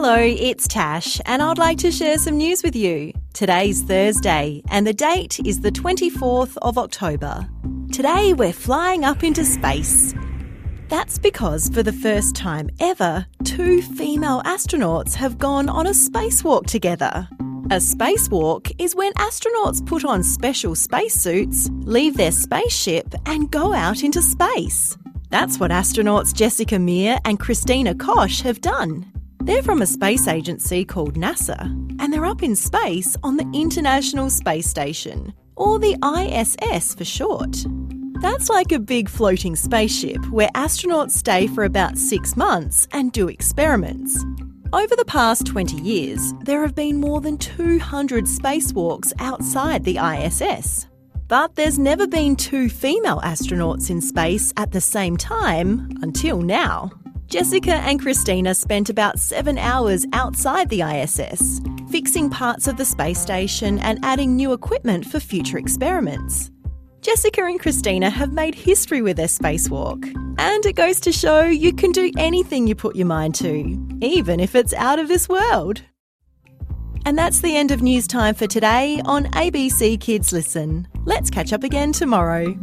Hello, it's Tash, and I'd like to share some news with you. Today's Thursday, and the date is the 24th of October. Today, we're flying up into space. That's because for the first time ever, two female astronauts have gone on a spacewalk together. A spacewalk is when astronauts put on special spacesuits, leave their spaceship, and go out into space. That's what astronauts Jessica Meir and Christina Koch have done. They're from a space agency called NASA, and they're up in space on the International Space Station, or the ISS for short. That's like a big floating spaceship where astronauts stay for about six months and do experiments. Over the past 20 years, there have been more than 200 spacewalks outside the ISS. But there's never been two female astronauts in space at the same time until now. Jessica and Christina spent about seven hours outside the ISS, fixing parts of the space station and adding new equipment for future experiments. Jessica and Christina have made history with their spacewalk, and it goes to show you can do anything you put your mind to, even if it's out of this world. And that's the end of news time for today on ABC Kids Listen. Let's catch up again tomorrow.